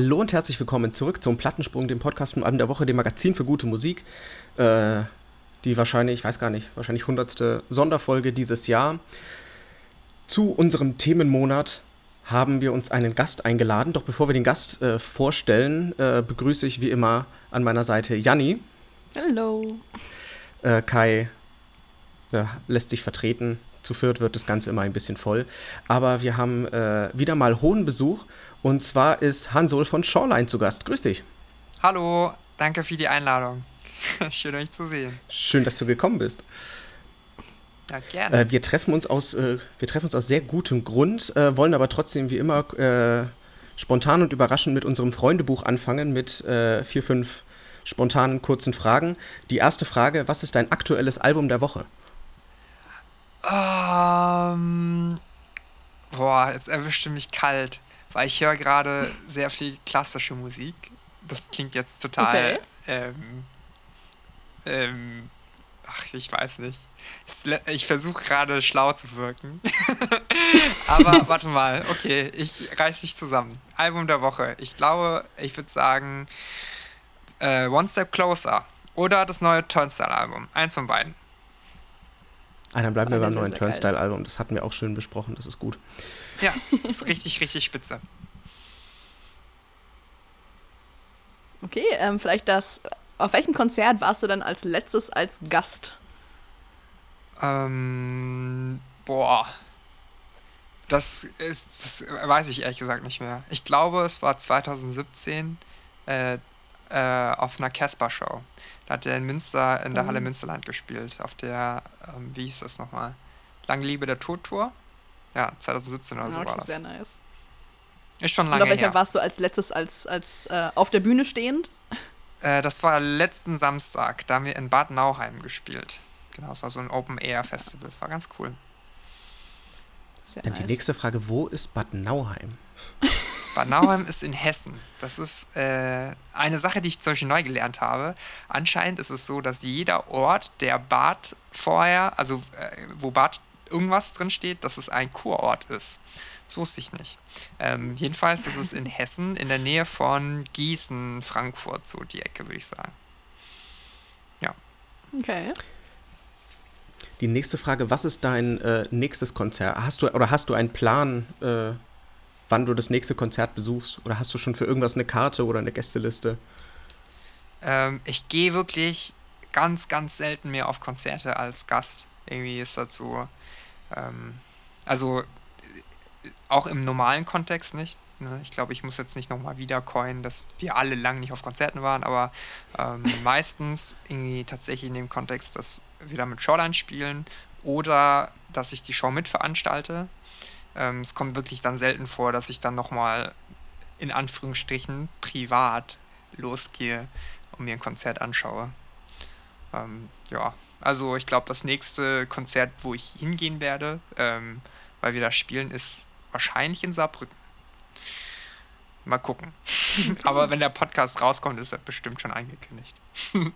Hallo und herzlich willkommen zurück zum Plattensprung, dem Podcast von Abend der Woche, dem Magazin für gute Musik. Äh, die wahrscheinlich, ich weiß gar nicht, wahrscheinlich hundertste Sonderfolge dieses Jahr. Zu unserem Themenmonat haben wir uns einen Gast eingeladen. Doch bevor wir den Gast äh, vorstellen, äh, begrüße ich wie immer an meiner Seite Janni. Hallo. Äh, Kai lässt sich vertreten. Zu viert wird das Ganze immer ein bisschen voll. Aber wir haben äh, wieder mal hohen Besuch. Und zwar ist Hansol von Shoreline zu Gast. Grüß dich. Hallo, danke für die Einladung. Schön, euch zu sehen. Schön, dass du gekommen bist. Ja, gerne. Äh, wir, treffen uns aus, äh, wir treffen uns aus sehr gutem Grund, äh, wollen aber trotzdem wie immer äh, spontan und überraschend mit unserem Freundebuch anfangen mit äh, vier, fünf spontanen kurzen Fragen. Die erste Frage: Was ist dein aktuelles Album der Woche? Ähm, boah, jetzt erwischte mich kalt, weil ich höre gerade sehr viel klassische Musik. Das klingt jetzt total. Okay. Ähm, ähm, ach, ich weiß nicht. Ich versuche gerade schlau zu wirken. Aber warte mal, okay, ich reiß mich zusammen. Album der Woche. Ich glaube, ich würde sagen äh, One Step Closer oder das neue Turnstile-Album. Eins von beiden. Ah, dann bleiben wir beim neuen. Turnstile-Album. Das hatten wir auch schön besprochen, das ist gut. Ja, ist richtig, richtig spitze. Okay, ähm, vielleicht das. Auf welchem Konzert warst du dann als letztes als Gast? Ähm, boah. Das, ist, das weiß ich ehrlich gesagt nicht mehr. Ich glaube, es war 2017 äh, äh, auf einer Casper-Show. Da hat er in Münster, in der Halle Oh. Münsterland gespielt. Auf der, ähm, wie hieß das nochmal? Lange Liebe der Tod-Tour? Ja, 2017 oder so Ja, war okay, sehr das. nice. Ist schon Und lange auf welcher her. warst du als letztes als, als äh, auf der Bühne stehend? Äh, das war letzten Samstag. Da haben wir in Bad Nauheim gespielt. Genau, es war so ein Open-Air-Festival. Das war ganz cool. Sehr Dann die nice. nächste Frage: Wo ist Bad Nauheim? Bad Nauheim ist in Hessen. Das ist äh, eine Sache, die ich zum Beispiel neu gelernt habe. Anscheinend ist es so, dass jeder Ort, der Bad vorher, also äh, wo Bad irgendwas drin steht, dass es ein Kurort ist. Das wusste ich nicht. Ähm, jedenfalls ist es in Hessen, in der Nähe von Gießen, Frankfurt, so die Ecke, würde ich sagen. Okay. Die nächste Frage: Was ist dein äh, nächstes Konzert? Hast du oder hast du einen Plan, äh, wann du das nächste Konzert besuchst? Oder hast du schon für irgendwas eine Karte oder eine Gästeliste? Ähm, ich gehe wirklich ganz, ganz selten mehr auf Konzerte als Gast. Irgendwie ist das so. Ähm, also äh, auch im normalen Kontext nicht. Ne? Ich glaube, ich muss jetzt nicht nochmal wieder coinen, dass wir alle lang nicht auf Konzerten waren, aber ähm, meistens irgendwie tatsächlich in dem Kontext, dass wir da mit Shoreline spielen oder dass ich die Show mitveranstalte. Ähm, es kommt wirklich dann selten vor, dass ich dann nochmal in Anführungsstrichen privat losgehe und mir ein Konzert anschaue. Ähm, ja, also ich glaube, das nächste Konzert, wo ich hingehen werde, ähm, weil wir da spielen, ist wahrscheinlich in Saarbrücken. Mal gucken. Aber wenn der Podcast rauskommt, ist er bestimmt schon angekündigt.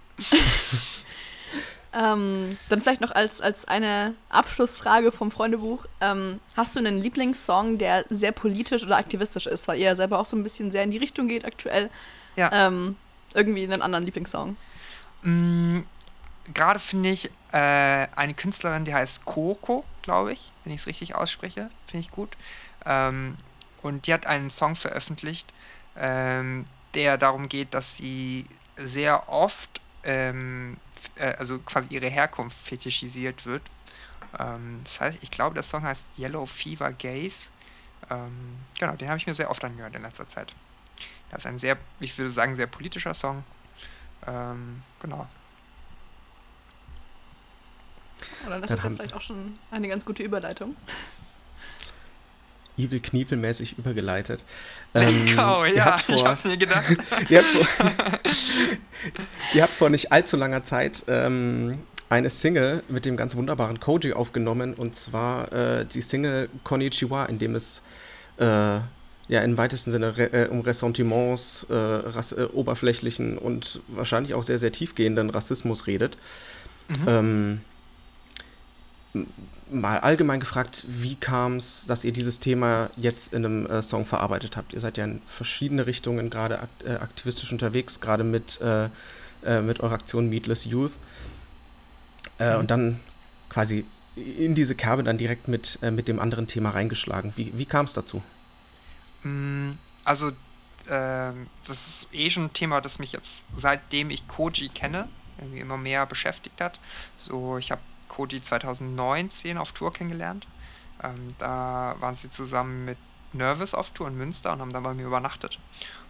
Ähm, dann vielleicht noch als, als eine Abschlussfrage vom Freundebuch. Ähm, hast du einen Lieblingssong, der sehr politisch oder aktivistisch ist, weil ihr ja selber auch so ein bisschen sehr in die Richtung geht aktuell? Ja. Ähm, irgendwie einen anderen Lieblingssong. Mm, Gerade finde ich äh, eine Künstlerin, die heißt Coco, glaube ich, wenn ich es richtig ausspreche. Finde ich gut. Ähm, und die hat einen Song veröffentlicht, ähm, der darum geht, dass sie sehr oft, ähm, äh, also quasi ihre Herkunft fetischisiert wird. Ähm, das heißt, ich glaube, der Song heißt Yellow Fever Gaze. Ähm, genau, den habe ich mir sehr oft angehört in letzter Zeit. Das ist ein sehr, ich würde sagen, sehr politischer Song. Ähm, genau. Oder das Dann ist ja vielleicht auch schon eine ganz gute Überleitung. Evil Knievel-mäßig übergeleitet. Let's Ähm, go, ja, habt ich vor- hab's mir gedacht. ihr, habt vor, ihr habt vor nicht allzu langer Zeit ähm, eine Single mit dem ganz wunderbaren Koji aufgenommen und zwar äh, die Single Konnichiwa, in dem es äh, ja im weitesten Sinne re äh, um Ressentiments, äh, äh, oberflächlichen und wahrscheinlich auch sehr, sehr tiefgehenden Rassismus redet. Mhm. Ähm, mal allgemein gefragt, wie kam es, dass ihr dieses Thema jetzt in einem äh, Song verarbeitet habt? Ihr seid ja in verschiedene Richtungen gerade akt äh, aktivistisch unterwegs, gerade mit, äh, äh mit eurer Aktion Meatless Youth. Äh, mhm. Und dann quasi in diese Kerbe dann direkt mit, äh, mit dem anderen Thema reingeschlagen. Wie, wie kam es dazu? Mm, also, ähm, das ist eh schon ein Thema, das mich jetzt, seitdem ich Koji kenne, irgendwie immer mehr beschäftigt hat. So, ich habe Koji 2019 auf Tour kennengelernt. Ähm, da waren sie zusammen mit Nervous auf Tour in Münster und haben dann bei mir übernachtet.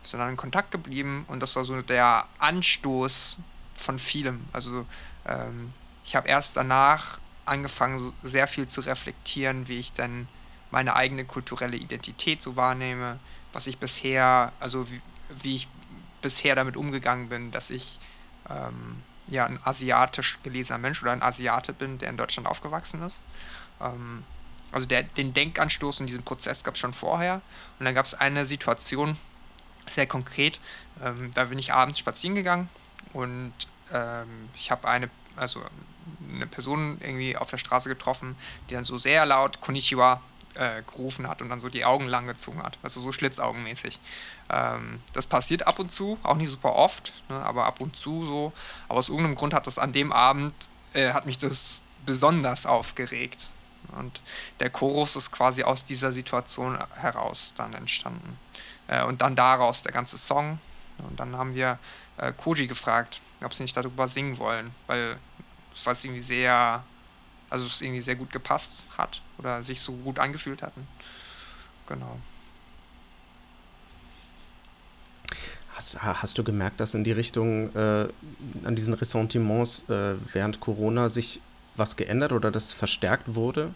Wir sind dann in Kontakt geblieben und das war so der Anstoß von vielem. Also ähm, ich habe erst danach angefangen, so sehr viel zu reflektieren, wie ich dann meine eigene kulturelle Identität so wahrnehme, was ich bisher, also wie, wie ich bisher damit umgegangen bin, dass ich ähm, ja ein asiatisch gelesener Mensch oder ein Asiate bin, der in Deutschland aufgewachsen ist. Ähm, also der, den Denkanstoß in diesem Prozess gab es schon vorher. Und dann gab es eine Situation, sehr konkret, ähm, da bin ich abends spazieren gegangen und ähm, ich habe eine, also eine Person irgendwie auf der Straße getroffen, die dann so sehr laut Konnichiwa äh, gerufen hat und dann so die Augen lang gezogen hat. Also so schlitzaugenmäßig. Ähm, das passiert ab und zu, auch nicht super oft, ne, aber ab und zu so. Aber aus irgendeinem Grund hat das an dem Abend, äh, hat mich das besonders aufgeregt. Und der Chorus ist quasi aus dieser Situation heraus dann entstanden. Äh, und dann daraus der ganze Song. Und dann haben wir äh, Koji gefragt, ob sie nicht darüber singen wollen, weil es irgendwie sehr also es irgendwie sehr gut gepasst hat oder sich so gut angefühlt hatten. Genau. Hast, hast du gemerkt, dass in die Richtung äh, an diesen Ressentiments äh, während Corona sich was geändert oder das verstärkt wurde?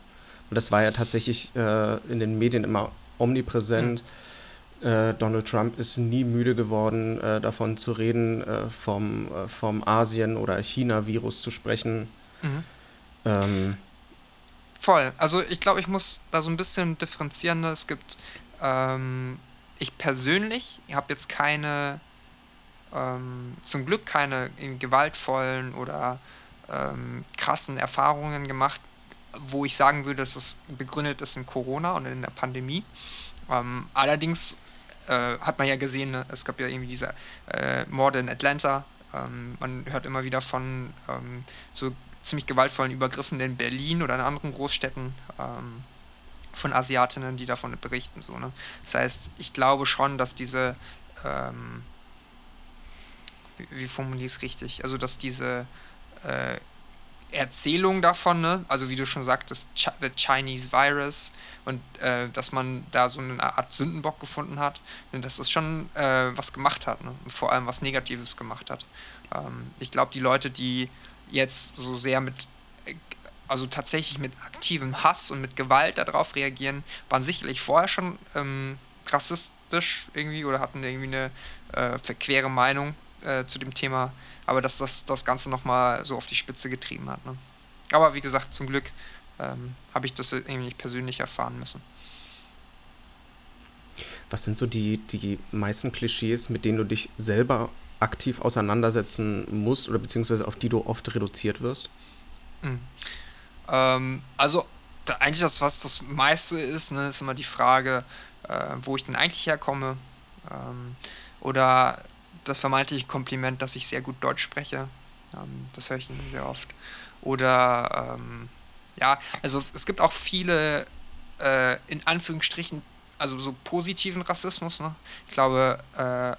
das war ja tatsächlich äh, in den Medien immer omnipräsent. Mhm. Donald Trump ist nie müde geworden, äh, davon zu reden, äh, vom, vom Asien- oder China-Virus zu sprechen. Mhm. Ähm, Voll. Also ich glaube, ich muss da so ein bisschen differenzieren. Ne? Es gibt, ähm, ich persönlich habe jetzt keine, ähm, zum Glück keine gewaltvollen oder ähm, krassen Erfahrungen gemacht, wo ich sagen würde, dass es begründet ist in Corona und in der Pandemie. Ähm, allerdings äh, hat man ja gesehen, ne? es gab ja irgendwie diese äh, Morde in Atlanta. Ähm, man hört immer wieder von ähm, so ziemlich gewaltvollen Übergriffen in Berlin oder in anderen Großstädten ähm, von Asiatinnen, die davon berichten. So, ne? Das heißt, ich glaube schon, dass diese, ähm, wie, wie formuliere ich es richtig, also dass diese äh, Erzählung davon, ne? also wie du schon sagtest, The Chinese Virus und äh, dass man da so eine Art Sündenbock gefunden hat, ne? dass das schon äh, was gemacht hat ne? vor allem was Negatives gemacht hat. Ähm, ich glaube, die Leute, die jetzt so sehr mit, also tatsächlich mit aktivem Hass und mit Gewalt darauf reagieren, waren sicherlich vorher schon ähm, rassistisch irgendwie oder hatten irgendwie eine äh, verquere Meinung äh, zu dem Thema, aber dass das das Ganze nochmal so auf die Spitze getrieben hat. Ne? Aber wie gesagt, zum Glück ähm, habe ich das irgendwie nicht persönlich erfahren müssen. Was sind so die, die meisten Klischees, mit denen du dich selber aktiv auseinandersetzen musst oder beziehungsweise auf die du oft reduziert wirst? Mhm. Ähm, also da, eigentlich das, was das meiste ist, ne, ist immer die Frage, äh, wo ich denn eigentlich herkomme. Ähm, oder das vermeintliche Kompliment, dass ich sehr gut Deutsch spreche. Ähm, das höre ich sehr oft. Oder ähm, ja, also es gibt auch viele äh, in Anführungsstrichen, also so positiven Rassismus. Ne? Ich glaube, äh,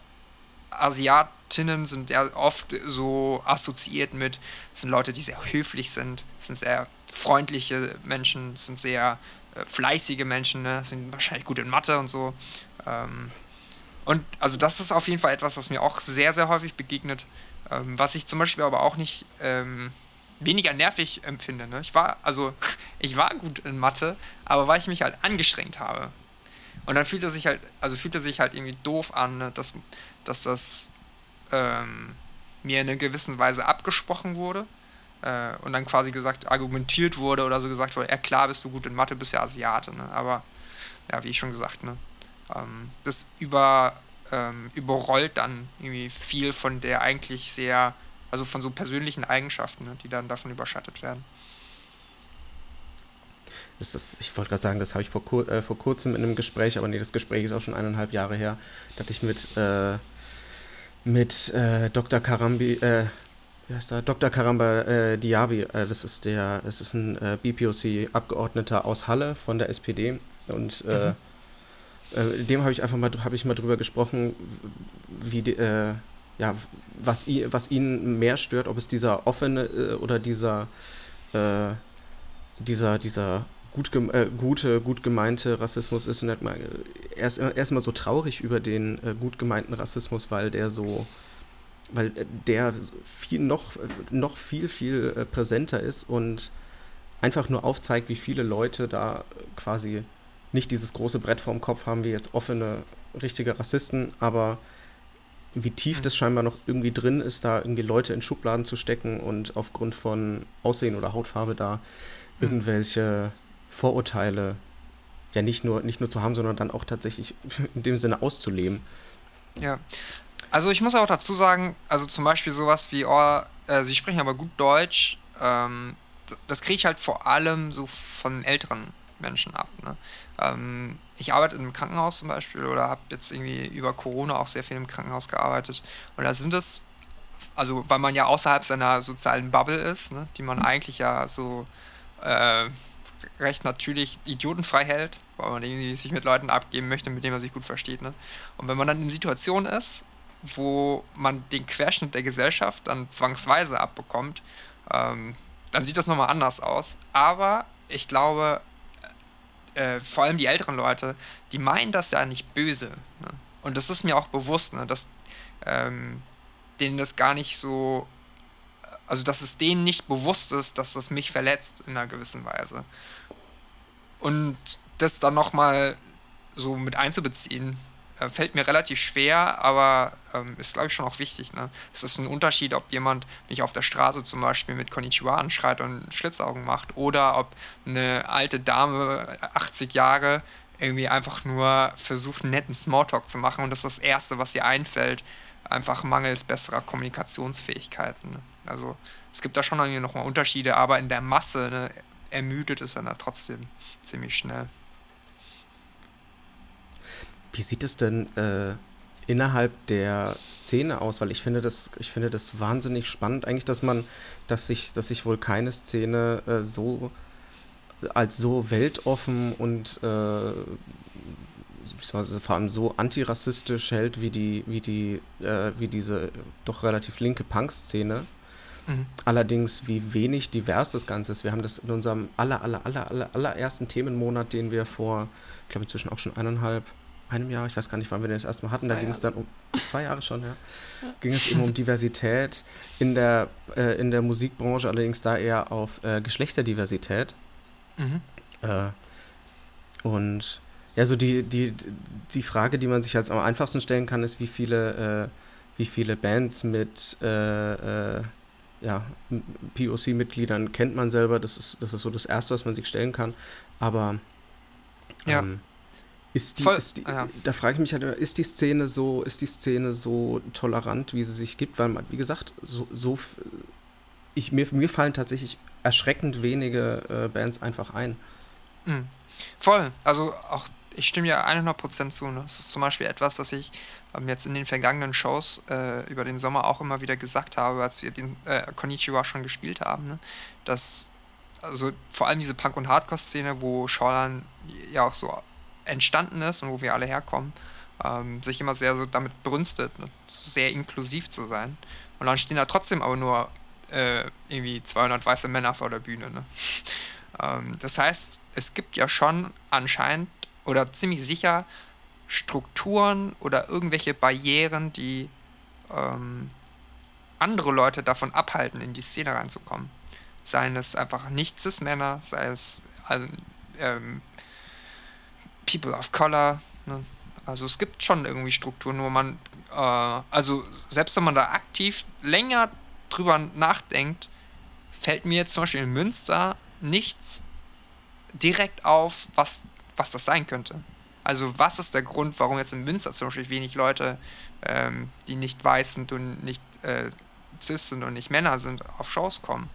Asiatinnen sind ja oft so assoziiert mit, sind Leute, die sehr höflich sind, sind sehr freundliche Menschen, sind sehr äh, fleißige Menschen, ne? sind wahrscheinlich gut in Mathe und so. Ähm, und also das ist auf jeden Fall etwas, was mir auch sehr, sehr häufig begegnet, ähm, was ich zum Beispiel aber auch nicht ähm, weniger nervig empfinde. Ne? Ich war, also ich war gut in Mathe, aber weil ich mich halt angestrengt habe. Und dann fühlt er sich halt, also fühlt er sich halt irgendwie doof an, ne? dass, dass das ähm, mir in einer gewissen Weise abgesprochen wurde äh, und dann quasi gesagt, argumentiert wurde oder so gesagt wurde, ja klar bist du gut in Mathe, bist ja Asiate, ne? aber ja, wie ich schon gesagt, ne? Ähm, das über, ähm, überrollt dann irgendwie viel von der eigentlich sehr, also von so persönlichen Eigenschaften, ne? die dann davon überschattet werden. Das ist, ich wollte gerade sagen, das habe ich vor, kur äh, vor kurzem in einem Gespräch, aber nee, das Gespräch ist auch schon eineinhalb Jahre her. Da hatte ich mit, äh, mit äh, Dr. Karambi, äh, wie heißt der? Dr. Karamba äh, Diaby, äh, das ist der, das ist ein BPOC-Abgeordneter aus Halle von der SPD und mhm. dem habe ich einfach mal, habe ich mal drüber gesprochen, wie, die, ja, was, was ihn mehr stört, ob es dieser offene oder dieser, dieser, dieser gut, äh, gute, gut gemeinte Rassismus ist. Und er, mal, er ist erstmal so traurig über den äh, gut gemeinten Rassismus, weil der so, weil der viel noch, noch viel, viel äh, präsenter ist und einfach nur aufzeigt, wie viele Leute da quasi nicht dieses große Brett vorm Kopf haben, wie jetzt offene, richtige Rassisten, aber wie tief das scheinbar noch irgendwie drin ist, da irgendwie Leute in Schubladen zu stecken und aufgrund von Aussehen oder Hautfarbe da irgendwelche Vorurteile ja nicht nur, nicht nur zu haben, sondern dann auch tatsächlich in dem Sinne auszuleben. Ja. Also ich muss auch dazu sagen, also zum Beispiel sowas wie, oh, äh, sie sprechen aber gut Deutsch, ähm, das kriege ich halt vor allem so von älteren Menschen ab. Ne? Ähm, ich arbeite in einem Krankenhaus zum Beispiel oder habe jetzt irgendwie über Corona auch sehr viel im Krankenhaus gearbeitet. Und da sind es, also weil man ja außerhalb seiner sozialen Bubble ist, ne, die man eigentlich ja so äh, recht natürlich idiotenfrei hält, weil man irgendwie sich mit Leuten abgeben möchte, mit denen man sich gut versteht. Ne? Und wenn man dann in Situationen ist, wo man den Querschnitt der Gesellschaft dann zwangsweise abbekommt, ähm, dann sieht das nochmal anders aus. Aber ich glaube, äh, vor allem die älteren Leute, die meinen das ja nicht böse. Ne? Und das ist mir auch bewusst, ne? dass ähm, denen das gar nicht so also dass es denen nicht bewusst ist, dass das mich verletzt in einer gewissen Weise. Und das dann nochmal so mit einzubeziehen, äh, fällt mir relativ schwer, aber ähm, ist, glaube ich, schon auch wichtig. Ne? Es ist ein Unterschied, ob jemand mich auf der Straße zum Beispiel mit Konnichiwa anschreit und Schlitzaugen macht oder ob eine alte Dame, 80 Jahre, irgendwie einfach nur versucht, einen netten Smalltalk zu machen und das ist das Erste, was ihr einfällt, einfach mangels besserer Kommunikationsfähigkeiten. Also es gibt da schon irgendwie nochmal Unterschiede, aber in der Masse ne, ermüdet es dann da trotzdem ziemlich schnell. Wie sieht es denn äh, innerhalb der Szene aus? Weil ich finde das, ich finde das wahnsinnig spannend, eigentlich, dass man, dass sich, dass sich wohl keine Szene äh, so als so weltoffen und äh, vor allem so antirassistisch hält wie die, wie die, äh, wie diese doch relativ linke Punk-Szene. Mhm. Allerdings, wie wenig divers das Ganze ist. Wir haben das in unserem aller, aller, aller, aller, allerersten Themenmonat, den wir vor, ich glaube inzwischen auch schon eineinhalb, einem Jahr, ich weiß gar nicht, wann wir den das erste Mal hatten, zwei da ging es dann um, zwei Jahre schon, ja, ja. ging es eben um Diversität in der, äh, in der Musikbranche, allerdings da eher auf äh, Geschlechterdiversität. Mhm. Äh, und ja, so die, die, die Frage, die man sich als am einfachsten stellen kann, ist, wie viele, äh, wie viele Bands mit äh, äh, ja, POC-Mitgliedern kennt man selber. Das ist, das ist so das Erste, was man sich stellen kann. Aber ja. ähm, ist die, Voll, ist die ja. da frage ich mich halt, ist die Szene so, ist die Szene so tolerant, wie sie sich gibt? Weil, wie gesagt, so, so ich, mir, mir fallen tatsächlich erschreckend wenige äh, Bands einfach ein. Mhm. Voll. Also auch ich stimme ja 100% zu. Ne? Das ist zum Beispiel etwas, das ich ähm, jetzt in den vergangenen Shows äh, über den Sommer auch immer wieder gesagt habe, als wir den äh, Konnichiwa schon gespielt haben, ne? dass also vor allem diese Punk- und Hardcore-Szene, wo Shoreline ja auch so entstanden ist und wo wir alle herkommen, ähm, sich immer sehr so damit brünstet, ne? sehr inklusiv zu sein. Und dann stehen da trotzdem aber nur äh, irgendwie 200 weiße Männer vor der Bühne. Ne? ähm, das heißt, es gibt ja schon anscheinend oder ziemlich sicher Strukturen oder irgendwelche Barrieren, die ähm, andere Leute davon abhalten, in die Szene reinzukommen. Seien es einfach Nicht-Cis-Männer, sei es also, ähm, People of Color. Ne? Also es gibt schon irgendwie Strukturen, wo man, äh, also selbst wenn man da aktiv länger drüber nachdenkt, fällt mir jetzt zum Beispiel in Münster nichts direkt auf, was was das sein könnte. Also was ist der Grund, warum jetzt in Münster zum Beispiel wenig Leute, ähm, die nicht weiß sind und nicht äh, cis sind und nicht Männer sind, auf Shows kommen?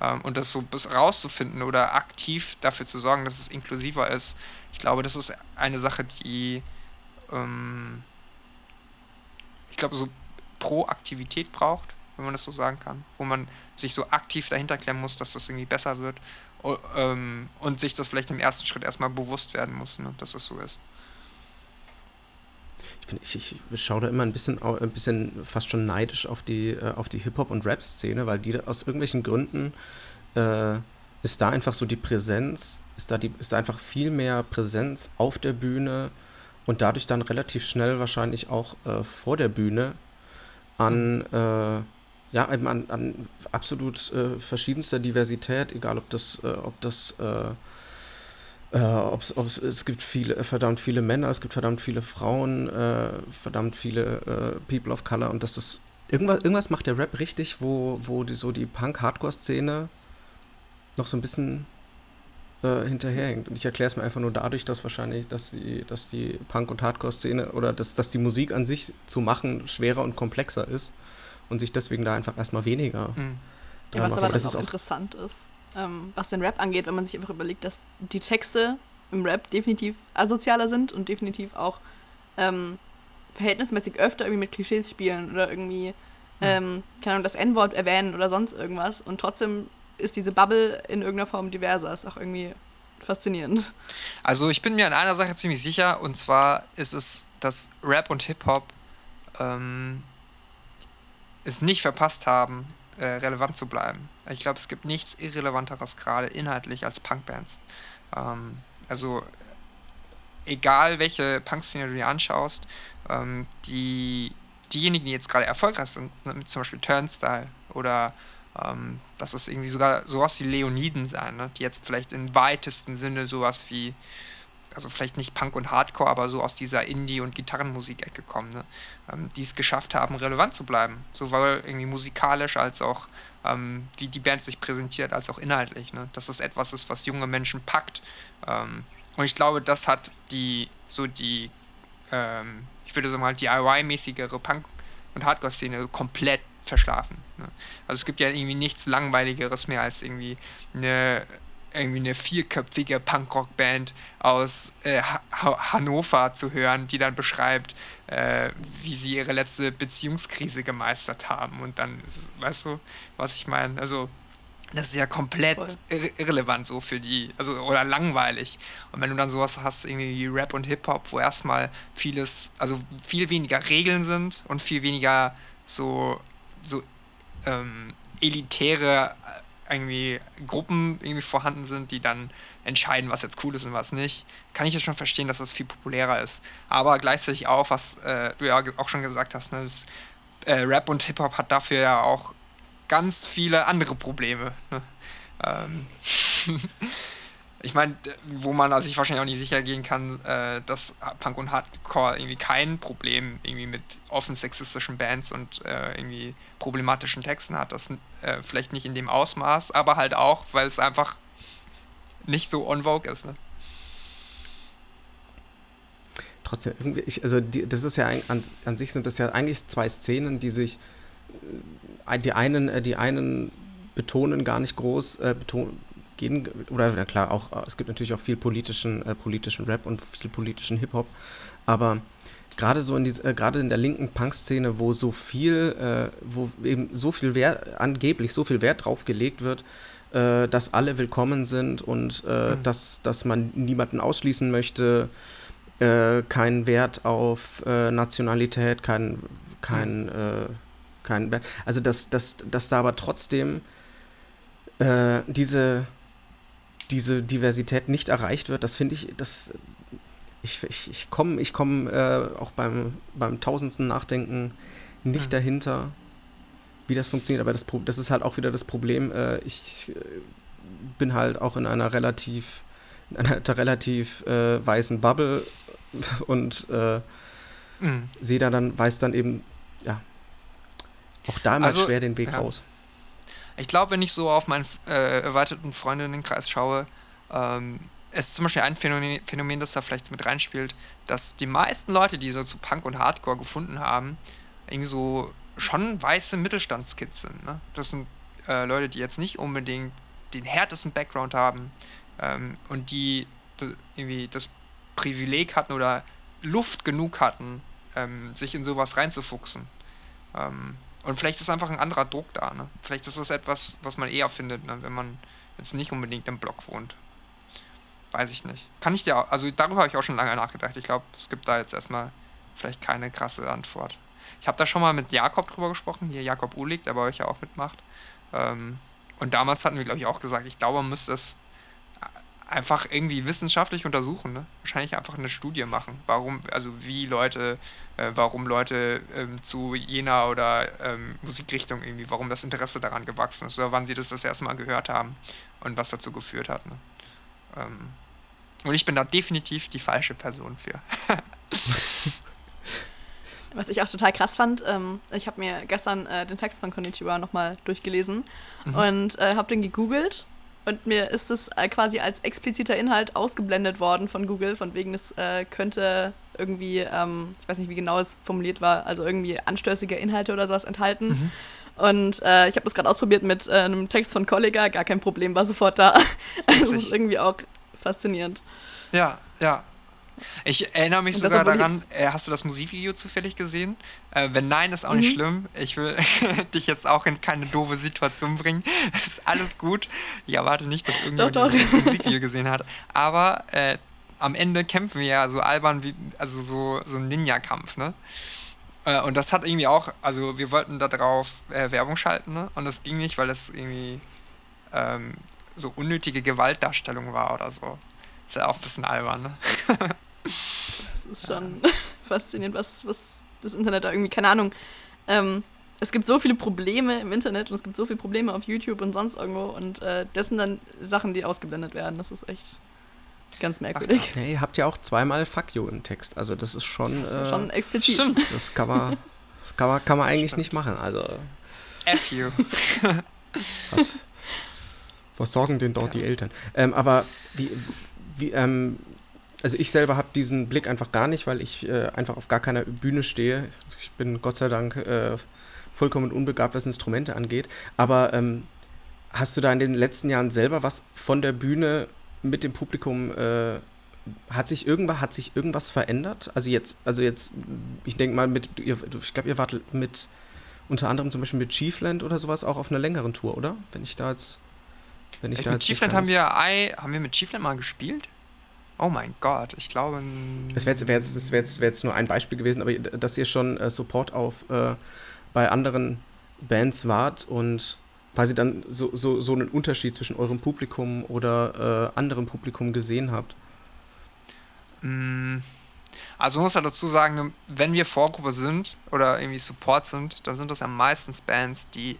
Ähm, und das so rauszufinden oder aktiv dafür zu sorgen, dass es inklusiver ist, ich glaube, das ist eine Sache, die ähm, ich glaube, so Proaktivität braucht, wenn man das so sagen kann, wo man sich so aktiv dahinter klemmen muss, dass das irgendwie besser wird ähm, und sich das vielleicht im ersten Schritt erstmal bewusst werden muss, ne, dass es so ist. Ich, ich, ich schaue da immer ein bisschen, ein bisschen fast schon neidisch auf die, äh, auf die Hip-Hop- und Rap-Szene, weil die aus irgendwelchen Gründen äh, ist da einfach so die Präsenz, ist da, die, ist da einfach viel mehr Präsenz auf der Bühne und dadurch dann relativ schnell wahrscheinlich auch äh, vor der Bühne an, äh, ja, an, an absolut äh, verschiedenster Diversität, egal ob das, äh, ob das äh, äh, ob's, ob's, es gibt viele, verdammt viele Männer, es gibt verdammt viele Frauen, äh, verdammt viele äh, People of Color und das ist irgendwas, irgendwas macht der Rap richtig, wo, wo die, so die Punk-Hardcore-Szene noch so ein bisschen hinterherhängt. Und ich erkläre es mir einfach nur dadurch, dass wahrscheinlich, dass die, dass die Punk- und Hardcore-Szene oder dass, dass die Musik an sich zu machen schwerer und komplexer ist und sich deswegen da einfach erstmal weniger. Mhm. Ja, was aber, aber das auch, auch interessant ist ähm, was den Rap angeht, wenn man sich einfach überlegt, dass die Texte im Rap definitiv asozialer sind und definitiv auch ähm, verhältnismäßig öfter irgendwie mit Klischees spielen oder irgendwie, ähm, keine Ahnung, das N-Wort erwähnen oder sonst irgendwas. Und trotzdem ist diese Bubble in irgendeiner Form diverser. Ist auch irgendwie faszinierend. Also ich bin mir an einer Sache ziemlich sicher, und zwar ist es, dass Rap und Hip-Hop ähm, es nicht verpasst haben, äh, relevant zu bleiben. Ich glaube, es gibt nichts Irrelevanteres gerade inhaltlich als Punkbands. Ähm, also egal welche Punk-Szene du dir anschaust, ähm, die, diejenigen, die jetzt gerade erfolgreich sind, zum Beispiel Turnstyle oder ähm, das ist irgendwie sogar sowas wie Leoniden sein, ne? die jetzt vielleicht im weitesten Sinne sowas wie also vielleicht nicht Punk und Hardcore, aber so aus dieser Indie- und Gitarrenmusik-Ecke kommen, ne? ähm, die es geschafft haben, relevant zu bleiben. Sowohl irgendwie musikalisch als auch ähm, wie die Band sich präsentiert, als auch inhaltlich. Ne? Dass das etwas ist, was junge Menschen packt. Ähm, und ich glaube, das hat die, so die, ähm, ich würde sagen mal, DIY-mäßigere Punk- und Hardcore-Szene komplett verschlafen. Ne? Also es gibt ja irgendwie nichts Langweiligeres mehr als irgendwie eine irgendwie eine vierköpfige Punkrock-Band aus äh, ha Hannover zu hören, die dann beschreibt, äh, wie sie ihre letzte Beziehungskrise gemeistert haben. Und dann, weißt du, was ich meine? Also, das ist ja komplett irre irrelevant so für die, also oder langweilig. Und wenn du dann sowas hast, irgendwie wie Rap und Hip-Hop, wo erstmal vieles, also viel weniger Regeln sind und viel weniger so, so ähm, elitäre irgendwie Gruppen irgendwie vorhanden sind, die dann entscheiden, was jetzt cool ist und was nicht, kann ich es schon verstehen, dass das viel populärer ist. Aber gleichzeitig auch, was äh, du ja auch schon gesagt hast, ne, das, äh, Rap und Hip-Hop hat dafür ja auch ganz viele andere Probleme. Ne? Ähm ich meine, wo man sich wahrscheinlich auch nicht sicher gehen kann, äh, dass Punk und Hardcore irgendwie kein Problem irgendwie mit offen sexistischen Bands und äh, irgendwie problematischen Texten hat. Das äh, vielleicht nicht in dem Ausmaß, aber halt auch, weil es einfach nicht so on vogue ist. Ne? Trotzdem, irgendwie, ich, also die, das ist ja an, an sich sind das ja eigentlich zwei Szenen, die sich äh, die einen, äh, die einen betonen gar nicht groß, äh, betonen gehen, oder na klar, auch, äh, es gibt natürlich auch viel politischen, äh, politischen Rap und viel politischen Hip-Hop, aber gerade so in diese, äh, gerade in der linken Punk-Szene, wo so viel, äh, wo eben so viel Wert, angeblich so viel Wert drauf gelegt wird, äh, dass alle willkommen sind und äh, mhm. dass, dass man niemanden ausschließen möchte, keinen Wert auf Nationalität, kein, kein, mhm. kein Wert. Also dass, dass, dass da aber trotzdem diese diese Diversität nicht erreicht wird, das finde ich, das ich, ich, ich komme ich komm, äh, auch beim, beim tausendsten Nachdenken nicht mhm. dahinter, wie das funktioniert. Aber das, das ist halt auch wieder das Problem. Äh, ich äh, bin halt auch in einer relativ, in einer relativ äh, weißen Bubble und äh, mhm. sehe da dann, weiß dann eben, ja, auch damals also, schwer den Weg ja. raus. Ich glaube, wenn ich so auf meinen äh, erweiterten Freundinnenkreis schaue, ähm, ist zum Beispiel ein Phänomen, Phänomen, das da vielleicht mit reinspielt, dass die meisten Leute, die so zu Punk und Hardcore gefunden haben, irgendwie so schon weiße Mittelstandskids sind. Ne? Das sind äh, Leute, die jetzt nicht unbedingt den härtesten Background haben ähm, und die irgendwie das Privileg hatten oder Luft genug hatten, ähm, sich in sowas reinzufuchsen. Ähm, und vielleicht ist einfach ein anderer Druck da. Ne? Vielleicht ist das etwas, was man eher findet, ne? wenn man jetzt nicht unbedingt im Block wohnt. Weiß ich nicht. Kann ich dir auch, also darüber habe ich auch schon lange nachgedacht. Ich glaube, es gibt da jetzt erstmal vielleicht keine krasse Antwort. Ich habe da schon mal mit Jakob drüber gesprochen, hier Jakob Ulig, der bei euch ja auch mitmacht. Ähm, und damals hatten wir, glaube ich, auch gesagt, ich glaube, man müsste es einfach irgendwie wissenschaftlich untersuchen. Ne? Wahrscheinlich einfach eine Studie machen. Warum, also wie Leute, äh, warum Leute ähm, zu jener oder ähm, Musikrichtung irgendwie, warum das Interesse daran gewachsen ist oder wann sie das das erste Mal gehört haben und was dazu geführt hat. Ne? Ähm, und ich bin da definitiv die falsche Person für. Was ich auch total krass fand, ähm, ich habe mir gestern äh, den Text von Konnichiwa nochmal durchgelesen mhm. und äh, habe den gegoogelt und mir ist es äh, quasi als expliziter Inhalt ausgeblendet worden von Google, von wegen, es äh, könnte irgendwie, ähm, ich weiß nicht, wie genau es formuliert war, also irgendwie anstößige Inhalte oder sowas enthalten. Mhm. Und äh, ich habe das gerade ausprobiert mit äh, einem Text von Kollega, gar kein Problem, war sofort da. also es ist irgendwie auch faszinierend. Ja, ja, ich erinnere mich sogar daran, äh, hast du das Musikvideo zufällig gesehen? Äh, wenn nein, ist auch mhm. nicht schlimm. Ich will dich jetzt auch in keine doofe Situation bringen. Es ist alles gut. Ich erwarte nicht, dass irgendjemand das Musikvideo gesehen hat. Aber äh, am Ende kämpfen wir ja so albern wie, also so, so ein Ninja-Kampf, ne? Äh, und das hat irgendwie auch, also wir wollten da drauf äh, Werbung schalten, ne? Und das ging nicht, weil das irgendwie ähm, so unnötige Gewaltdarstellung war oder so. Ist ja auch ein bisschen albern, ne? Das ist schon ja. faszinierend, was, was das Internet da irgendwie, keine Ahnung. Ähm, es gibt so viele Probleme im Internet und es gibt so viele Probleme auf YouTube und sonst irgendwo und äh, das sind dann Sachen, die ausgeblendet werden. Das ist echt ganz merkwürdig. Ach, hey, habt ja auch zweimal Fuck you im Text. Also das ist schon, das ist schon äh, explizit. Stimmt. Das kann man, kann man, kann man eigentlich stimmt. nicht machen. Also F you. was, was sorgen denn dort ja. die Eltern? Ähm, aber wie, wie ähm, also ich selber habe diesen Blick einfach gar nicht, weil ich äh, einfach auf gar keiner Bühne stehe. Ich bin Gott sei Dank äh, vollkommen unbegabt, was Instrumente angeht. Aber ähm, hast du da in den letzten Jahren selber was von der Bühne mit dem Publikum äh, hat sich irgendwas, hat sich irgendwas verändert? Also jetzt, also jetzt, ich denke mal mit, ich glaube, ihr wart mit unter anderem zum Beispiel mit Chiefland oder sowas auch auf einer längeren Tour, oder? Wenn ich da jetzt, wenn ich, ich da mit Chiefland haben wir, haben wir mit Chiefland mal gespielt? Oh mein Gott, ich glaube. Es wäre jetzt, wär jetzt, wär jetzt, wär jetzt, nur ein Beispiel gewesen, aber dass ihr schon äh, Support auf äh, bei anderen Bands wart und quasi dann so, so, so einen Unterschied zwischen eurem Publikum oder äh, anderem Publikum gesehen habt. Mm, also man muss ja dazu sagen, wenn wir Vorgruppe sind oder irgendwie Support sind, dann sind das ja meistens Bands, die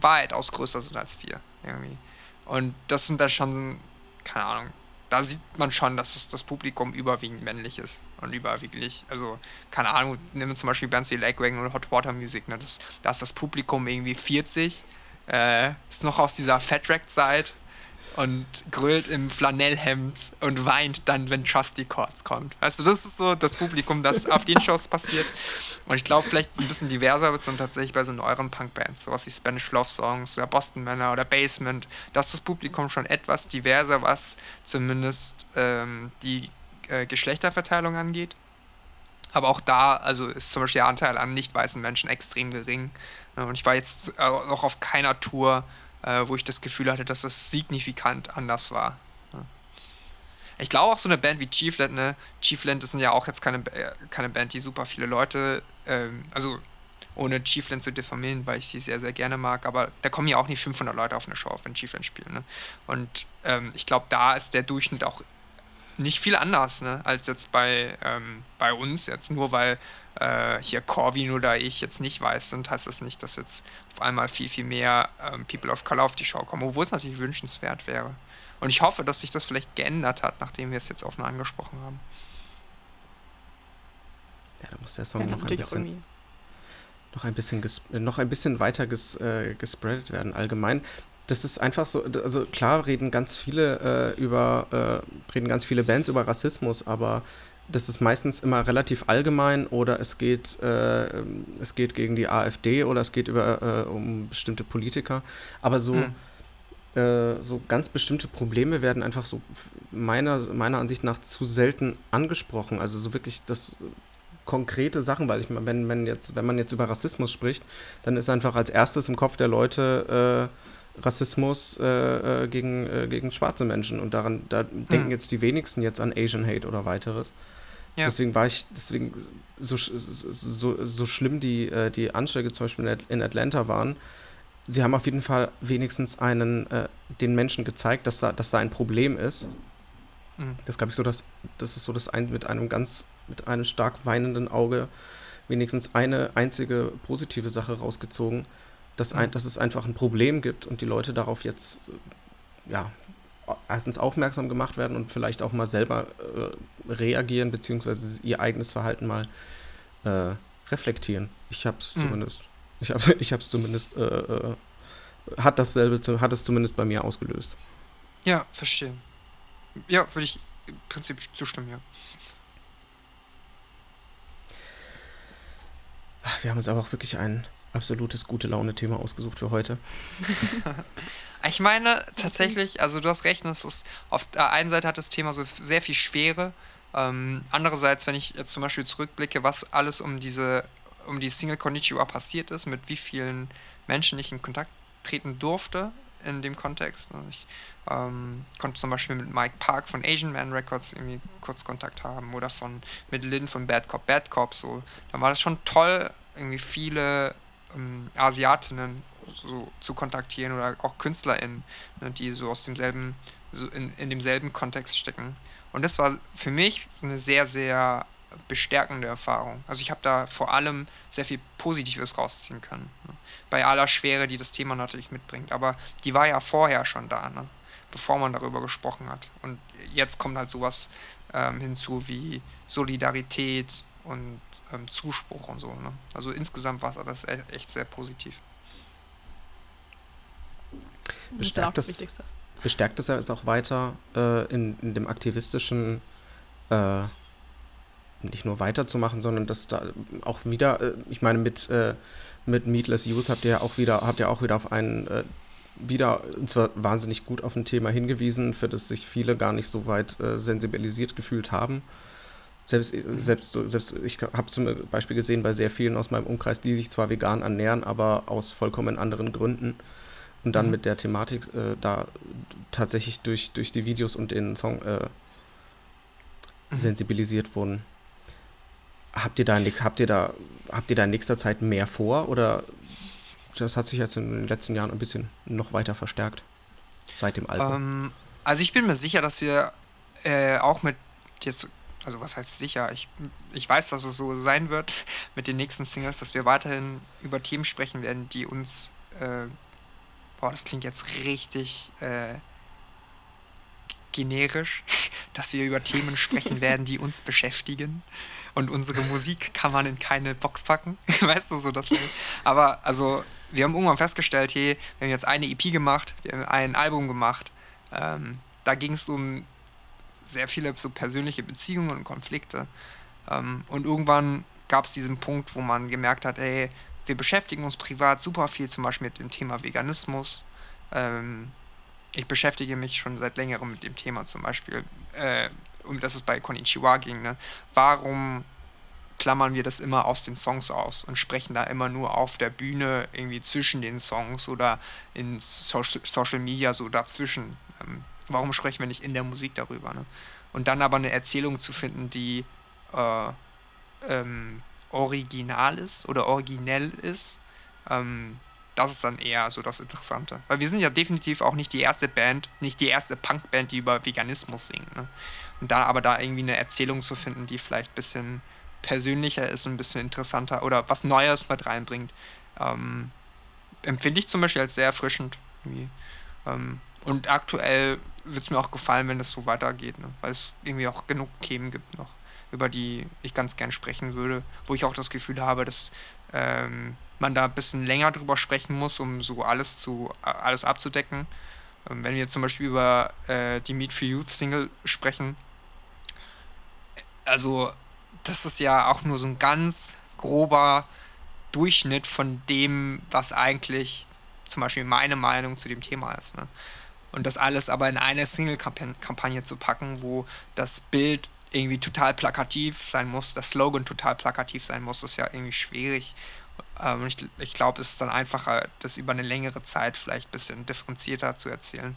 weitaus größer sind als wir. Irgendwie. Und das sind dann schon, keine Ahnung, da sieht man schon, dass das Publikum überwiegend männlich ist und überwiegend, also keine Ahnung, nehmen wir zum Beispiel Bands wie Lagwagon oder Hot Water Music, ne, das, da ist das Publikum irgendwie 40, äh, ist noch aus dieser Fat-Rack-Zeit und grölt im Flanellhemd und weint dann, wenn Trusty Chords kommt. Weißt du, das ist so das Publikum, das auf den Shows passiert. Und ich glaube, vielleicht ein bisschen diverser wird es dann tatsächlich bei so neueren Punk-Bands, sowas wie Spanish Love Songs oder Boston Manor oder Basement. Da ist das Publikum schon etwas diverser, was zumindest ähm, die äh, Geschlechterverteilung angeht. Aber auch da, also ist zum Beispiel der Anteil an nicht weißen Menschen extrem gering. Und ich war jetzt auch auf keiner Tour, äh, wo ich das Gefühl hatte, dass das signifikant anders war. Ich glaube auch so eine Band wie Chiefland, ne? Chiefland ist ja auch jetzt keine, äh, keine Band, die super viele Leute, ähm, also ohne Chiefland zu diffamieren, weil ich sie sehr, sehr gerne mag, aber da kommen ja auch nicht 500 Leute auf eine Show, wenn Chiefland spielen. Ne? Und ähm, ich glaube, da ist der Durchschnitt auch nicht viel anders ne? als jetzt bei, ähm, bei uns, jetzt nur weil äh, hier Corvin oder ich jetzt nicht weiß sind, heißt das nicht, dass jetzt auf einmal viel, viel mehr ähm, People of Color auf die Show kommen, obwohl es natürlich wünschenswert wäre. Und ich hoffe, dass sich das vielleicht geändert hat, nachdem wir es jetzt offen angesprochen haben. Ja, da muss der Song ja, noch, ein bisschen, noch ein bisschen noch ein bisschen weiter ges, äh, gespreadet werden allgemein. Das ist einfach so, also klar reden ganz viele äh, über, äh, reden ganz viele Bands über Rassismus, aber das ist meistens immer relativ allgemein oder es geht, äh, es geht gegen die AfD oder es geht über, äh, um bestimmte Politiker. Aber so, mhm. so ganz bestimmte Probleme werden einfach so meiner, meiner Ansicht nach zu selten angesprochen. Also so wirklich das konkrete Sachen, weil ich wenn, wenn jetzt, wenn man jetzt über Rassismus spricht, dann ist einfach als erstes im Kopf der Leute äh, Rassismus äh, äh, gegen, gegen schwarze Menschen und daran, da denken mhm. jetzt die wenigsten jetzt an Asian Hate oder weiteres. Ja. Deswegen war ich, deswegen so, so, so schlimm die, äh, die Anschläge zum Beispiel in Atlanta waren, sie haben auf jeden Fall wenigstens einen, äh, den Menschen gezeigt, dass da, dass da ein Problem ist. Mhm. Das glaube ich so, dass das ist so das ein mit einem ganz, mit einem stark weinenden Auge wenigstens eine einzige positive Sache rausgezogen, dass, ein, dass es einfach ein Problem gibt und die Leute darauf jetzt ja, erstens aufmerksam gemacht werden und vielleicht auch mal selber äh, reagieren, beziehungsweise ihr eigenes Verhalten mal äh, reflektieren. Ich habe es mhm. zumindest, ich habe ich es zumindest, äh, äh, hat dasselbe, hat es zumindest bei mir ausgelöst. Ja, verstehe. Ja, würde ich im Prinzip zustimmen, ja. Wir haben uns aber auch wirklich ein absolutes gute Laune-Thema ausgesucht für heute. ich meine tatsächlich, also du hast recht, das ist, auf der einen Seite hat das Thema so sehr viel Schwere. Ähm, andererseits, wenn ich jetzt zum Beispiel zurückblicke, was alles um diese, um die Single Konnichiwa passiert ist, mit wie vielen Menschen ich in Kontakt treten durfte in dem Kontext. Ne? Ich ähm, konnte zum Beispiel mit Mike Park von Asian Man Records irgendwie kurz Kontakt haben oder von mit Lynn von Bad Cop Bad Cop so. Da war das schon toll, irgendwie viele ähm, Asiatinnen so zu kontaktieren oder auch KünstlerInnen, ne, die so aus demselben, so in, in demselben Kontext stecken. Und das war für mich eine sehr, sehr bestärkende Erfahrung. Also ich habe da vor allem sehr viel Positives rausziehen können. Ne? Bei aller Schwere, die das Thema natürlich mitbringt. Aber die war ja vorher schon da, ne? bevor man darüber gesprochen hat. Und jetzt kommt halt sowas ähm, hinzu wie Solidarität, und ähm, Zuspruch und so. Ne? Also insgesamt war das e-, echt sehr positiv. Bestärkt das, das bestärkt es ja jetzt auch weiter äh, in, in, dem aktivistischen äh, nicht nur weiterzumachen, sondern dass da auch wieder, äh, ich meine, mit, äh, mit Meatless Youth habt ihr ja auch wieder, habt ihr auch wieder auf einen äh, wieder, und zwar wahnsinnig gut auf ein Thema hingewiesen, für das sich viele gar nicht so weit äh, sensibilisiert gefühlt haben. Selbst, selbst, selbst ich habe zum Beispiel gesehen bei sehr vielen aus meinem Umkreis, die sich zwar vegan ernähren, aber aus vollkommen anderen Gründen und dann mhm. mit der Thematik äh, da tatsächlich durch, durch die Videos und den Song äh, mhm. sensibilisiert wurden. Habt ihr, da, habt, ihr da, habt ihr da in nächster Zeit mehr vor oder das hat sich jetzt in den letzten Jahren ein bisschen noch weiter verstärkt seit dem Album? Ähm, also ich bin mir sicher, dass wir äh, auch mit jetzt also was heißt sicher, ich, ich weiß, dass es so sein wird mit den nächsten Singles, dass wir weiterhin über Themen sprechen werden, die uns, äh, boah, das klingt jetzt richtig äh, generisch, dass wir über Themen sprechen werden, die uns beschäftigen. Und unsere Musik kann man in keine Box packen. weißt du, so das. Aber also, wir haben irgendwann festgestellt, hey, wir haben jetzt eine EP gemacht, wir haben ein Album gemacht. Ähm, da ging es um sehr viele so persönliche Beziehungen und Konflikte. Ähm, und irgendwann gab es diesen Punkt, wo man gemerkt hat, ey, wir beschäftigen uns privat super viel zum Beispiel mit dem Thema Veganismus. Ähm, ich beschäftige mich schon seit längerem mit dem Thema zum Beispiel, äh, um das es bei Konichiwa ging. Ne? Warum klammern wir das immer aus den Songs aus und sprechen da immer nur auf der Bühne irgendwie zwischen den Songs oder in Social, Social Media so dazwischen? Ähm, warum sprechen wir nicht in der Musik darüber? Ne? Und dann aber eine Erzählung zu finden, die äh, ähm, original ist oder originell ist, ähm, das ist dann eher so das Interessante. Weil wir sind ja definitiv auch nicht die erste Band, nicht die erste Punkband, die über Veganismus singt. Ne? Und da aber da irgendwie eine Erzählung zu finden, die vielleicht ein bisschen persönlicher ist, ein bisschen interessanter oder was Neues mit reinbringt, ähm, empfinde ich zum Beispiel als sehr erfrischend. Ähm, und aktuell würde es mir auch gefallen, wenn das so weitergeht, ne? weil es irgendwie auch genug Themen gibt noch, über die ich ganz gern sprechen würde, wo ich auch das Gefühl habe, dass ähm, man da ein bisschen länger drüber sprechen muss, um so alles zu alles abzudecken. Ähm, wenn wir zum Beispiel über äh, die Meet for Youth Single sprechen, also das ist ja auch nur so ein ganz grober Durchschnitt von dem, was eigentlich zum Beispiel meine Meinung zu dem Thema ist. Ne? Und das alles aber in eine Single-Kampagne zu packen, wo das Bild irgendwie total plakativ sein muss, das Slogan total plakativ sein muss, ist ja irgendwie schwierig. Ähm, ich ich glaube, es ist dann einfacher, das über eine längere Zeit vielleicht ein bisschen differenzierter zu erzählen.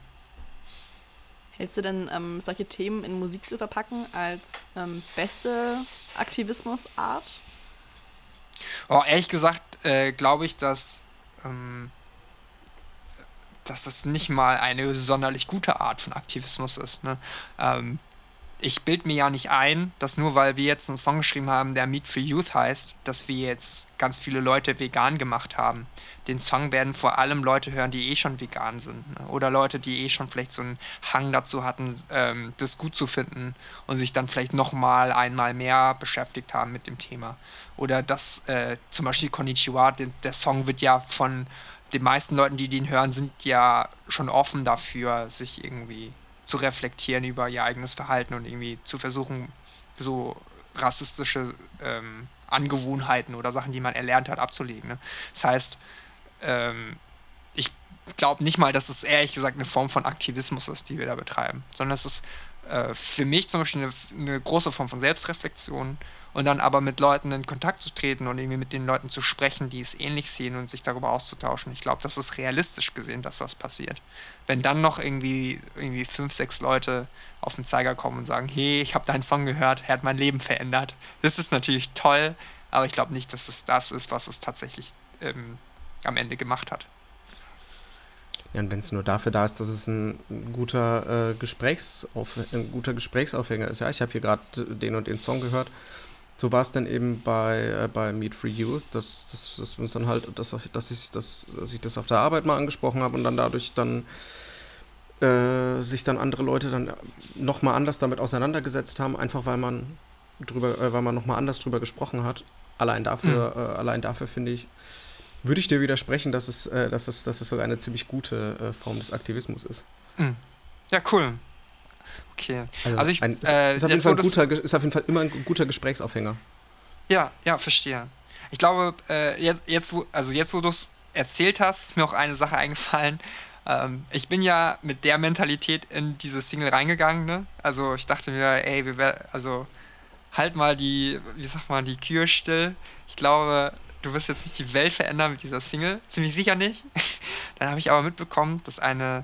Hältst du denn ähm, solche Themen in Musik zu verpacken als ähm, beste Aktivismusart? Oh, ehrlich gesagt äh, glaube ich, dass, ähm, dass das nicht mal eine sonderlich gute Art von Aktivismus ist. Ne? Ähm, ich bild mir ja nicht ein, dass nur weil wir jetzt einen Song geschrieben haben, der Meat for Youth heißt, dass wir jetzt ganz viele Leute vegan gemacht haben. Den Song werden vor allem Leute hören, die eh schon vegan sind. Ne? Oder Leute, die eh schon vielleicht so einen Hang dazu hatten, ähm, das gut zu finden und sich dann vielleicht nochmal einmal mehr beschäftigt haben mit dem Thema. Oder dass äh, zum Beispiel Konnichiwa, der Song wird ja von den meisten Leuten, die den hören, sind ja schon offen dafür, sich irgendwie zu reflektieren über ihr eigenes Verhalten und irgendwie zu versuchen, so rassistische ähm, Angewohnheiten oder Sachen, die man erlernt hat, abzulegen. Ne? Das heißt, ähm, ich glaube nicht mal, dass es ehrlich gesagt eine Form von Aktivismus ist, die wir da betreiben, sondern es ist äh, für mich zum Beispiel eine, eine große Form von Selbstreflexion und dann aber mit Leuten in Kontakt zu treten und irgendwie mit den Leuten zu sprechen, die es ähnlich sehen und sich darüber auszutauschen. Ich glaube, das ist realistisch gesehen, dass das passiert. Wenn dann noch irgendwie, irgendwie fünf, sechs Leute auf den Zeiger kommen und sagen, hey, ich habe deinen Song gehört, er hat mein Leben verändert. Das ist natürlich toll, aber ich glaube nicht, dass es das ist, was es tatsächlich ähm, am Ende gemacht hat. Ja, und wenn es nur dafür da ist, dass es ein guter, äh, Gesprächsauf ein guter Gesprächsaufhänger ist. Ja, ich habe hier gerade den und den Song gehört so war es dann eben bei, äh, bei Meet Free Youth, dass, dass, dass uns dann halt, dass, dass, ich, dass, dass ich das auf der Arbeit mal angesprochen habe und dann dadurch dann äh, sich dann andere Leute dann nochmal anders damit auseinandergesetzt haben, einfach weil man drüber, äh, weil man nochmal anders drüber gesprochen hat. Allein dafür, mhm. äh, allein dafür finde ich, würde ich dir widersprechen, dass es, äh, dass es, dass es sogar eine ziemlich gute äh, Form des Aktivismus ist. Mhm. Ja, cool. Okay. Also, also ich, ein, äh, ist, auf jeden Fall guter, ist auf jeden Fall immer ein guter Gesprächsaufhänger. Ja, ja, verstehe. Ich glaube, äh, jetzt, jetzt, wo, also jetzt, wo du es erzählt hast, ist mir auch eine Sache eingefallen. Ähm, ich bin ja mit der Mentalität in diese Single reingegangen, ne? Also ich dachte mir, ey, wir also halt mal die, wie sagt man, die Kühe still. Ich glaube, du wirst jetzt nicht die Welt verändern mit dieser Single. Ziemlich sicher nicht. Dann habe ich aber mitbekommen, dass eine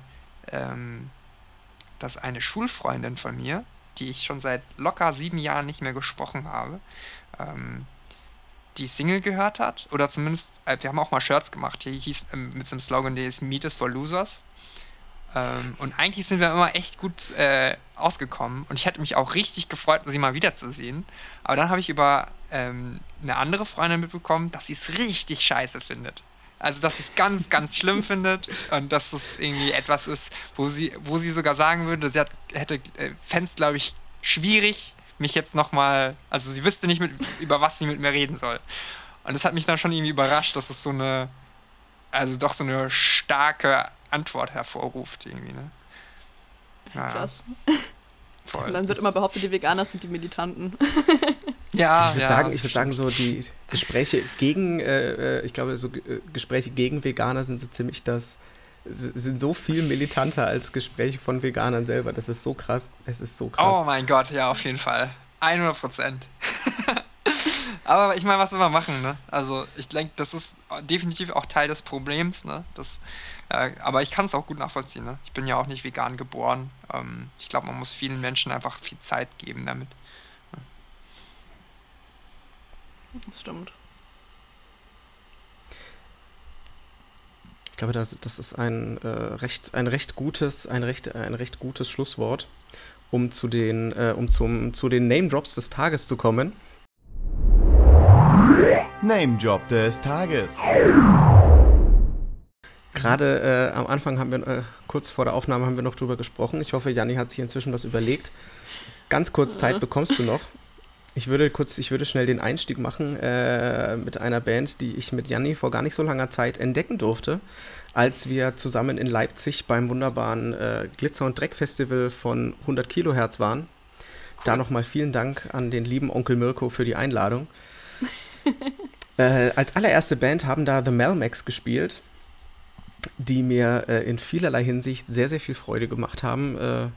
ähm, dass eine Schulfreundin von mir, die ich schon seit locker sieben Jahren nicht mehr gesprochen habe, ähm, die Single gehört hat. Oder zumindest, äh, wir haben auch mal Shirts gemacht, die hieß ähm, mit so einem Slogan, der ist Meet is for Losers. Ähm, und eigentlich sind wir immer echt gut äh, ausgekommen. Und ich hätte mich auch richtig gefreut, sie mal wiederzusehen. Aber dann habe ich über ähm, eine andere Freundin mitbekommen, dass sie es richtig scheiße findet. Also, dass sie es ganz, ganz schlimm findet und dass es irgendwie etwas ist, wo sie, wo sie sogar sagen würde, sie hat, hätte, äh, fände es, glaube ich, schwierig, mich jetzt nochmal, also sie wüsste nicht, mit, über was sie mit mir reden soll. Und das hat mich dann schon irgendwie überrascht, dass es so eine, also doch so eine starke Antwort hervorruft, irgendwie, ne? Naja. Krass. Voll. Und dann wird immer behauptet, die Veganer sind die Militanten. Ja, ich würde ja, sagen, ich würde sagen, so die Gespräche gegen, äh, äh ich glaube, so äh, Gespräche gegen Veganer sind so ziemlich das, sind so viel militanter als Gespräche von Veganern selber. Das ist so krass. Es ist so krass. Oh mein Gott, ja, auf jeden Fall. 100 Prozent. Aber ich meine, was will man machen, ne? Also, ich denke, das ist definitiv auch Teil des Problems, ne? Das, äh, aber ich kann es auch gut nachvollziehen, ne? Ich bin ja auch nicht vegan geboren. Ähm, ich glaube, man muss vielen Menschen einfach viel Zeit geben damit. Das stimmt. Ich glaube, das, das ist ein, äh, recht, ein, recht gutes, ein, recht, ein recht gutes Schlusswort, um zu den, äh, um zum, zu den Name Drops des Tages zu kommen. Name Drop des Tages. Gerade äh, am Anfang haben wir, äh, kurz vor der Aufnahme haben wir noch drüber gesprochen. Ich hoffe, Janni hat sich inzwischen was überlegt. Ganz kurz Zeit bekommst du noch. Ich würde kurz, ich würde schnell den Einstieg machen äh, mit einer Band, die ich mit Janni vor gar nicht so langer Zeit entdecken durfte, als wir zusammen in Leipzig beim wunderbaren äh, Glitzer- und Dreck-Festival von 100 Kilohertz waren. Da nochmal vielen Dank an den lieben Onkel Mirko für die Einladung. äh, als allererste Band haben da The Melmax gespielt, die mir äh, in vielerlei Hinsicht sehr, sehr viel Freude gemacht haben.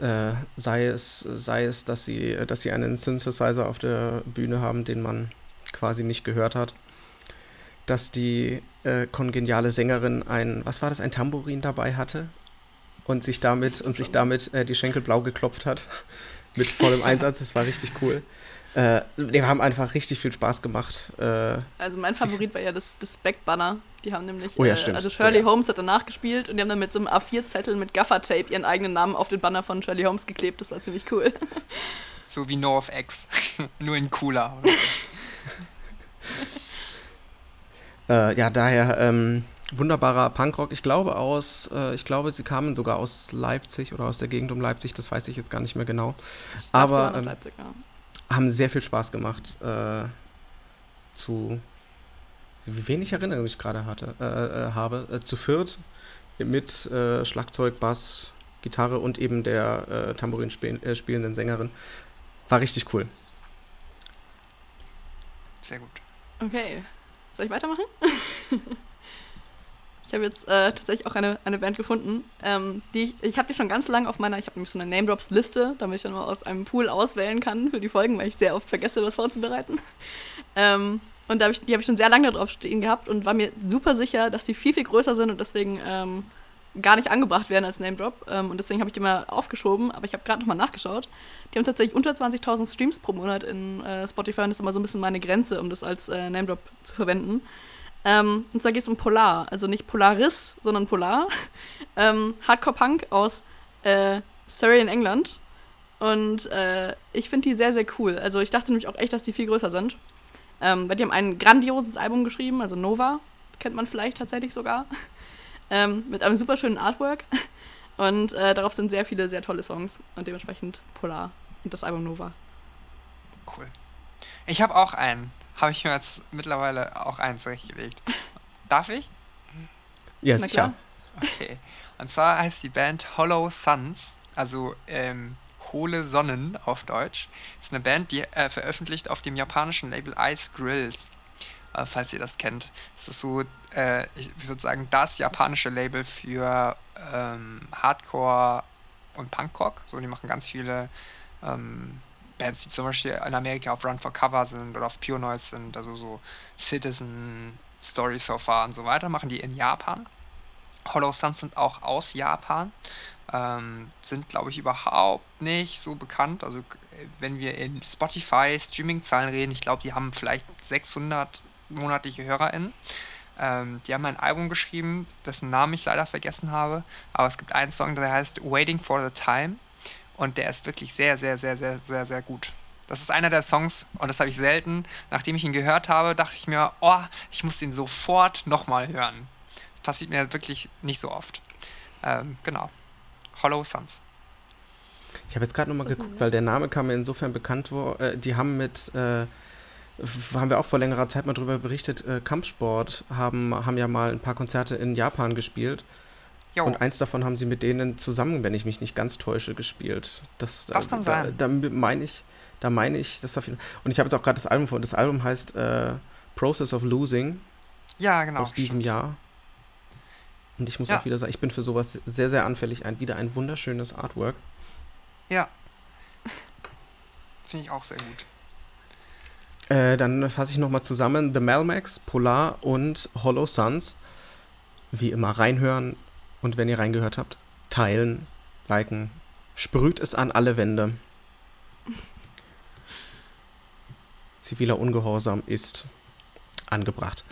Äh, sei, es, sei es, dass sie, dass sie einen Synthesizer auf der Bühne haben, den man quasi nicht gehört hat. Dass die äh, kongeniale Sängerin ein, was war das, ein Tambourin dabei hatte und sich damit, und sich damit äh, die Schenkel blau geklopft hat. Mit vollem Einsatz, das war richtig cool. Äh, wir haben einfach richtig viel Spaß gemacht. Äh, also mein Favorit war ja das, das Backbanner. Die haben nämlich, oh ja, stimmt. also Shirley oh ja. Holmes hat danach gespielt und die haben dann mit so einem A4-Zettel mit Gaffer-Tape ihren eigenen Namen auf den Banner von Shirley Holmes geklebt. Das war ziemlich cool. So wie No of X, nur in cooler. äh, ja, daher ähm, wunderbarer Punkrock. Ich glaube aus, äh, ich glaube, sie kamen sogar aus Leipzig oder aus der Gegend um Leipzig. Das weiß ich jetzt gar nicht mehr genau. Aber ähm, Leipzig, ja haben sehr viel Spaß gemacht. Äh, zu wie wenig Erinnerung ich gerade hatte, äh, äh, habe. Äh, zu viert mit äh, Schlagzeug, Bass, Gitarre und eben der äh, Tambourin spiel äh, spielenden Sängerin. War richtig cool. Sehr gut. Okay. Soll ich weitermachen? Habe jetzt äh, tatsächlich auch eine, eine Band gefunden. Ähm, die ich ich habe die schon ganz lange auf meiner, ich habe nämlich so eine Name Drops Liste, damit ich dann mal aus einem Pool auswählen kann für die Folgen, weil ich sehr oft vergesse, was vorzubereiten. Ähm, und da hab ich, die habe ich schon sehr lange drauf stehen gehabt und war mir super sicher, dass die viel, viel größer sind und deswegen ähm, gar nicht angebracht werden als Name Drop. Ähm, und deswegen habe ich die mal aufgeschoben, aber ich habe gerade nochmal nachgeschaut. Die haben tatsächlich unter 20.000 Streams pro Monat in äh, Spotify und das ist immer so ein bisschen meine Grenze, um das als äh, Name Drop zu verwenden. Ähm, und zwar geht es um Polar, also nicht Polaris, sondern Polar. Ähm, Hardcore-Punk aus äh, Surrey in England. Und äh, ich finde die sehr, sehr cool. Also ich dachte nämlich auch echt, dass die viel größer sind. Ähm, weil die haben ein grandioses Album geschrieben, also Nova, kennt man vielleicht tatsächlich sogar. ähm, mit einem super schönen Artwork. Und äh, darauf sind sehr viele sehr tolle Songs und dementsprechend Polar und das Album Nova. Cool. Ich habe auch einen habe ich mir jetzt mittlerweile auch einen zurechtgelegt. Darf ich? Ja, sicher. Okay. Und zwar heißt die Band Hollow Suns, also ähm, Hohle Sonnen auf Deutsch. Ist eine Band, die äh, veröffentlicht auf dem japanischen Label Ice Grills, äh, falls ihr das kennt. Das ist so, äh, ich würde sagen, das japanische Label für ähm, Hardcore und Punkrock. So, die machen ganz viele ähm, Bands, die zum Beispiel in Amerika auf Run for Cover sind oder auf Pure Noise sind, also so Citizen, Story So Far und so weiter, machen die in Japan. Hollow Suns sind auch aus Japan, ähm, sind glaube ich überhaupt nicht so bekannt. Also wenn wir in Spotify Streaming-Zahlen reden, ich glaube, die haben vielleicht 600 monatliche HörerInnen. Ähm, die haben ein Album geschrieben, dessen Namen ich leider vergessen habe, aber es gibt einen Song, der heißt Waiting for the Time und der ist wirklich sehr, sehr, sehr, sehr, sehr, sehr gut. Das ist einer der Songs, und das habe ich selten. Nachdem ich ihn gehört habe, dachte ich mir, oh, ich muss ihn sofort nochmal hören. Das passiert mir wirklich nicht so oft. Ähm, genau. Hollow Suns. Ich habe jetzt gerade nochmal geguckt, weil der Name kam mir insofern bekannt vor. Äh, die haben mit, äh, haben wir auch vor längerer Zeit mal drüber berichtet, äh, Kampfsport haben, haben ja mal ein paar Konzerte in Japan gespielt. Jo. Und eins davon haben sie mit denen zusammen, wenn ich mich nicht ganz täusche, gespielt. Das, das kann da, sein. Da, meine ich, da meine ich, das jeden Und ich habe jetzt auch gerade das Album vor. Das Album heißt äh, Process of Losing. Ja, genau. Aus diesem stimmt. Jahr. Und ich muss ja. auch wieder sagen, ich bin für sowas sehr, sehr anfällig. Ein, wieder ein wunderschönes Artwork. Ja. Finde ich auch sehr gut. Äh, dann fasse ich nochmal zusammen. The Melmax, Polar und Hollow Suns. Wie immer reinhören, und wenn ihr reingehört habt, teilen, liken, sprüht es an alle Wände. Ziviler Ungehorsam ist angebracht.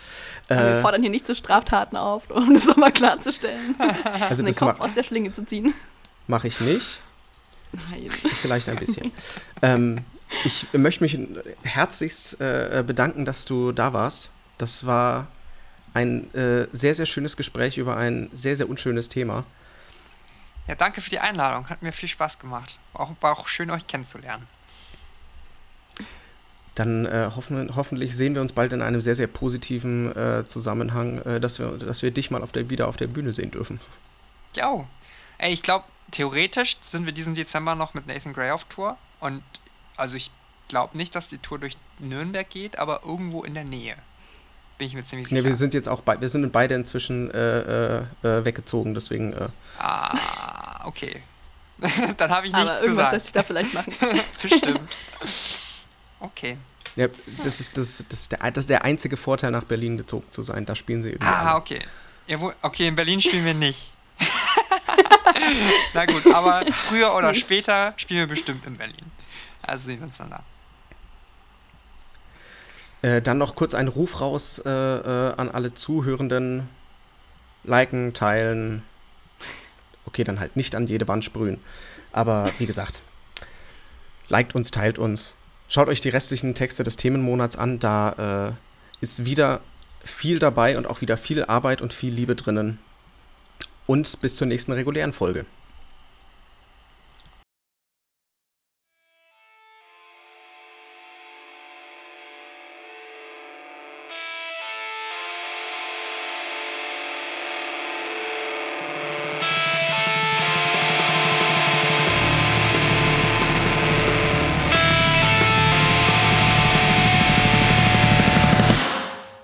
Äh, wir fordern hier nicht zu Straftaten auf, um das nochmal klarzustellen. Also den Kopf aus der Schlinge zu ziehen. Mache ich nicht. Nein. Vielleicht ein bisschen. ähm, ich möchte mich herzlichst äh, bedanken, dass du da warst. Das war ein äh, sehr, sehr schönes Gespräch über ein sehr, sehr unschönes Thema. Ja, danke für die Einladung. Hat mir viel Spaß gemacht. War auch, war auch schön, euch kennenzulernen. Dann äh, hoffen, hoffentlich sehen wir uns bald in einem sehr, sehr positiven äh, Zusammenhang, äh, dass, wir, dass wir dich mal auf der, wieder auf der Bühne sehen dürfen. Ja, ey, ich glaube, theoretisch sind wir diesen Dezember noch mit Nathan Gray auf Tour. Und also ich glaube nicht, dass die Tour durch Nürnberg geht, aber irgendwo in der Nähe. Bin ich mir ziemlich sicher. Ja, wir sind jetzt auch bei, wir sind beide inzwischen äh, äh, äh weggezogen, deswegen. Äh. Ah, okay. Dann habe ich nichts aber irgendwas gesagt. lässt sich da vielleicht machen. Bestimmt. Okay. Ja, das ist, das, das, ist der, das ist der einzige Vorteil, nach Berlin gezogen zu sein. Da spielen sie irgendwie. Ah, alle. okay. Ja, wo, okay, in Berlin spielen wir nicht. Na gut, aber früher oder später spielen wir bestimmt in Berlin. Also sehen wir uns dann da. Äh, dann noch kurz ein Ruf raus äh, äh, an alle Zuhörenden. Liken, teilen. Okay, dann halt nicht an jede Wand sprühen. Aber wie gesagt, liked uns, teilt uns. Schaut euch die restlichen Texte des Themenmonats an. Da äh, ist wieder viel dabei und auch wieder viel Arbeit und viel Liebe drinnen. Und bis zur nächsten regulären Folge.